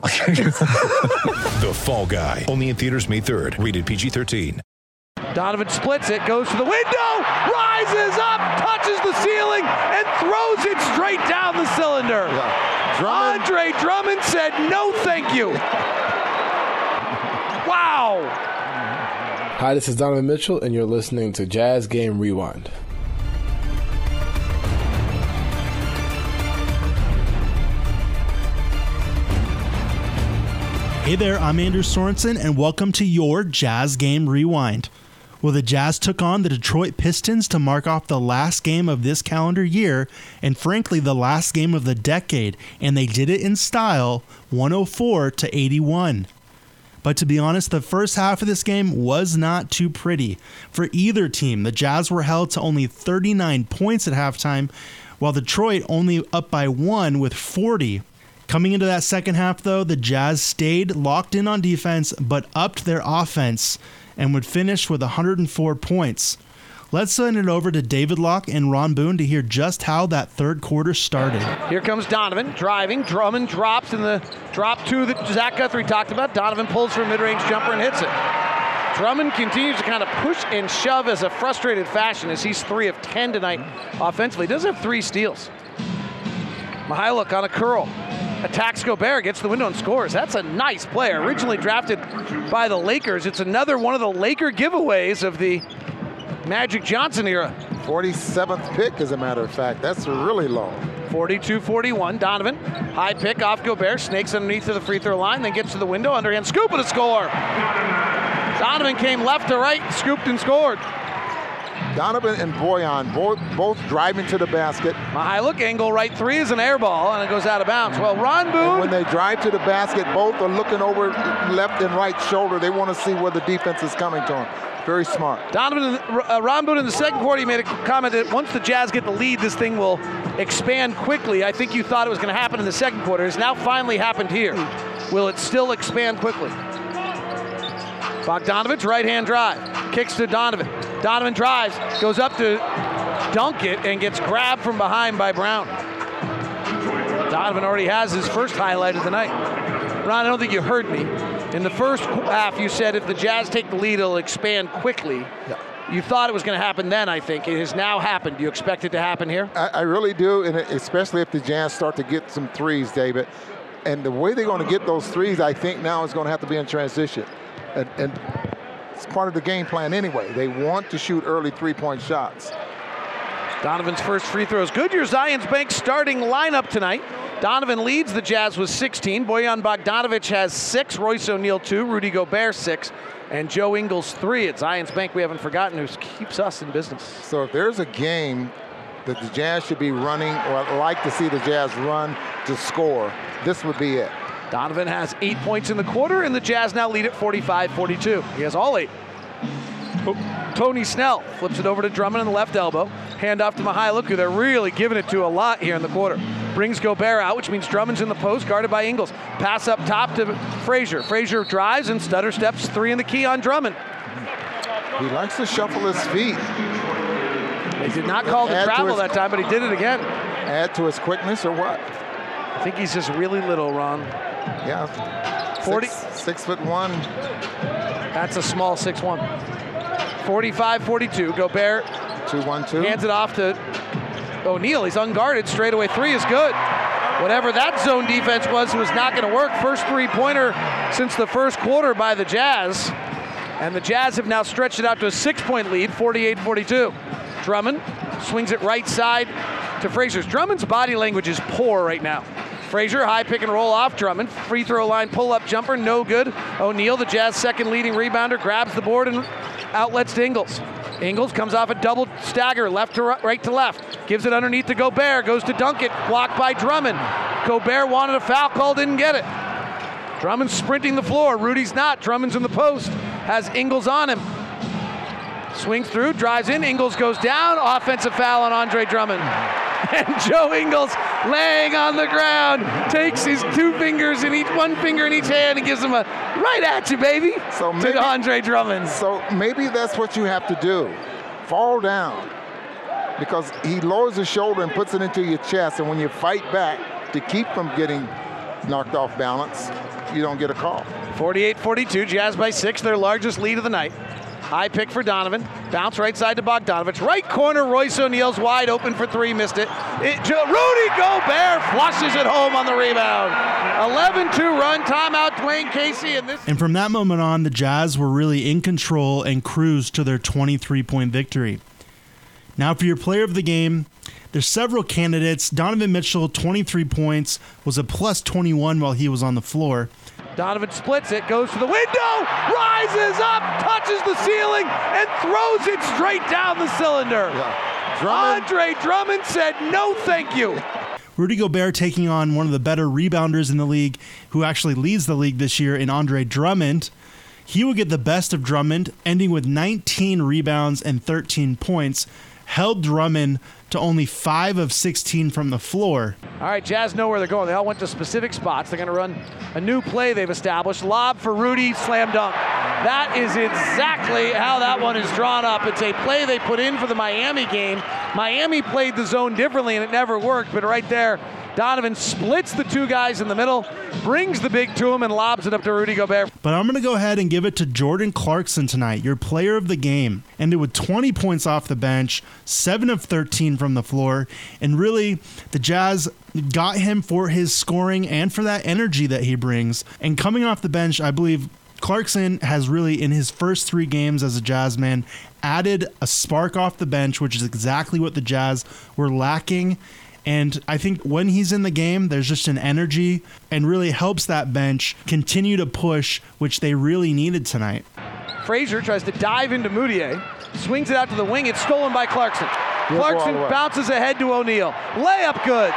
The Fall Guy. Only in theaters May 3rd. Rated PG-13. Donovan splits it, goes to the window, rises up, touches the ceiling, and throws it straight down the cylinder. Drummond, Andre Drummond said, no, thank you. Wow. Hi, this is Donovan Mitchell, and you're listening to Jazz Game Rewind. Hey there, I'm Andrew Sorensen, and welcome to your Jazz Game Rewind. Well, the Jazz took on the Detroit Pistons to mark off the last game of this calendar year, and frankly, the last game of the decade, and they did it in style 104 to 81. But to be honest, the first half of this game was not too pretty. For either team, the Jazz were held to only 39 points at halftime, while Detroit only up by one with 40. Coming into that second half, though, the Jazz stayed locked in on defense but upped their offense and would finish with 104 points. Let's send it over to David Locke and Ron Boone to hear just how that third quarter started. Here comes Donovan driving. Drummond drops in the drop two that Zach Guthrie talked about. Donovan pulls for a mid range jumper and hits it. Drummond continues to kind of push and shove as a frustrated fashion as he's three of 10 tonight offensively. He does have three steals. Mykhailiuk on a curl. Attacks Gobert, gets the window and scores. That's a nice player. Originally drafted by the Lakers. It's another one of the Laker giveaways of the Magic Johnson era. 47th pick, as a matter of fact. That's really low. 42-41. Donovan, high pick off Gobert, snakes underneath to the free throw line, then gets to the window, underhand scoop and a score. Donovan came left to right, scooped and scored. Donovan and Bojan both both driving to the basket. Mykhailiuk angle right three is an air ball and it goes out of bounds. Well, Ron And when they drive to the basket, both are looking over left and right shoulder. They want to see where the defense is coming to them. Very smart. Donovan, uh, Ron Boone in the second quarter, he made a comment that once the Jazz get the lead, this thing will expand quickly. I think you thought it was going to happen in the second quarter. It's now finally happened here. Will it still expand quickly? Bogdanovich, right hand drive, kicks to Donovan. Donovan drives, goes up to dunk it, and gets grabbed from behind by Brown. Donovan already has his first highlight of the night. Ron, I don't think you heard me. In the first half, you said if the Jazz take the lead, it'll expand quickly. Yeah. You thought it was going to happen then, I think. It has now happened. Do you expect it to happen here? I, I really do, and especially if the Jazz start to get some threes, David. And the way they're going to get those threes, I think now is going to have to be in transition. And, and it's part of the game plan anyway. They want to shoot early three-point shots. Donovan's first free throw is good. Your Zions Bank starting lineup tonight. Donovan leads the Jazz with 16. Bojan Bogdanovich has six. Royce O'Neal two. Rudy Gobert six. And Joe Ingles three at Zions Bank. We haven't forgotten who keeps us in business. So if there's a game that the Jazz should be running, or I'd like to see the Jazz run to score, this would be it. Donovan has eight points in the quarter, and the Jazz now lead at 45-42. He has all eight. Oh, Tony Snell flips it over to Drummond in the left elbow. Hand off to Mykhailiuk, who they're really giving it to a lot here in the quarter. Brings Gobert out, which means Drummond's in the post, guarded by Ingles. Pass up top to Frazier. Frazier drives and stutter steps three in the key on Drummond. He likes to shuffle his feet. They did not call the Add travel his- that time, but he did it again. Add to his quickness or what? I think he's just really little, Ron. Yeah. 40 Six, six foot one. That's a small 6-1. 45-42. Gobert Two one two. hands it off to O'Neal. He's unguarded. Straightaway three is good. Whatever that zone defense was was not going to work. First three-pointer since the first quarter by the Jazz. And the Jazz have now stretched it out to a six-point lead, 48-42. Drummond swings it right side to Frazier's. Drummond's body language is poor right now. Frazier, high pick and roll off Drummond. Free throw line pull up jumper, no good. O'Neal, the Jazz second leading rebounder, grabs the board and outlets to Ingles. Ingles comes off a double stagger, left to right, right to left. Gives it underneath to Gobert, goes to dunk it, blocked by Drummond. Gobert wanted a foul call, didn't get it. Drummond's sprinting the floor. Rudy's not. Drummond's in the post. Has Ingles on him. Swings through, drives in. Ingles goes down. Offensive foul on Andre Drummond. And Joe Ingles, laying on the ground, takes his two fingers in each, one finger in each hand, and gives him a right at you, baby. So maybe- to Andre Drummond. So maybe that's what you have to do. Fall down. Because he lowers his shoulder and puts it into your chest, and when you fight back to keep from getting knocked off balance, you don't get a call. 48-42, Jazz by six, their largest lead of the night. High pick for Donovan. Bounce right side to Bogdanovich. Right corner, Royce O'Neal's wide open for three, missed it. it Rudy Gobert flushes it home on the rebound. 11-2 run, timeout, Dwane Casey, and this. And from that moment on, the Jazz were really in control and cruised to their 23 point victory. Now, for your player of the game, there's several candidates. Donovan Mitchell, 23 points, was a plus 21 while he was on the floor. Donovan splits it, goes to the window, rises up, touches the ceiling, and throws it straight down the cylinder. Drummond, Andre Drummond said, no thank you. Rudy Gobert taking on one of the better rebounders in the league, who actually leads the league this year in Andre Drummond. He will get the best of Drummond, ending with 19 rebounds and 13 points, held Drummond to only 5 of 16 from the floor. All right, Jazz know where they're going. They all went to specific spots. They're going to run a new play they've established. Lob for Rudy, slam dunk. That is exactly how that one is drawn up. It's a play they put in for the Miami game. Miami played the zone differently and it never worked, but right there, Donovan splits the two guys in the middle, brings the big to him, and lobs it up to Rudy Gobert. But I'm going to go ahead and give it to Jordan Clarkson tonight, your player of the game. Ended with 20 points off the bench, 7 of 13 from the floor, and really, the Jazz got him for his scoring and for that energy that he brings. And coming off the bench, I believe Clarkson has really, in his first three games as a Jazz man, added a spark off the bench, which is exactly what the Jazz were lacking. And I think when he's in the game, there's just an energy and really helps that bench continue to push, which they really needed tonight. Frazier tries to dive into Mudiay, swings it out to the wing. It's stolen by Clarkson. Clarkson all the way. bounces ahead to O'Neal. Layup good.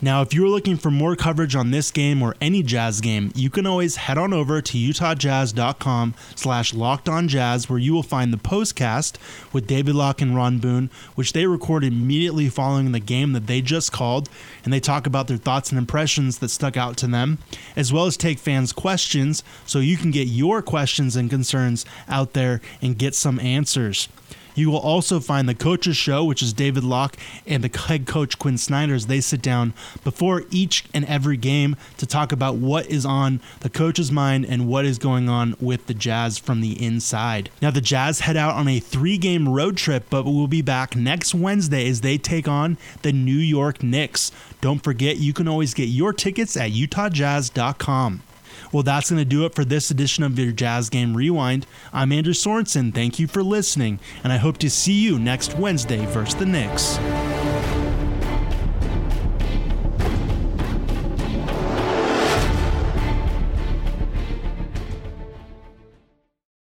Now, if you're looking for more coverage on this game or any Jazz game, you can always head on over to utahjazz.com slash locked on jazz where you will find the postcast with David Locke and Ron Boone, which they record immediately following the game that they just called, and they talk about their thoughts and impressions that stuck out to them, as well as take fans' questions so you can get your questions and concerns out there and get some answers. You will also find the coaches show, which is David Locke and the head coach Quin Snyder as they sit down before each and every game to talk about what is on the coach's mind and what is going on with the Jazz from the inside. Now the Jazz head out on a three-game road trip, but we'll be back next Wednesday as they take on the New York Knicks. Don't forget, you can always get your tickets at utahjazz.com. Well, that's going to do it for this edition of your Jazz Game Rewind. I'm Andrew Sorensen. Thank you for listening, and I hope to see you next Wednesday versus the Knicks.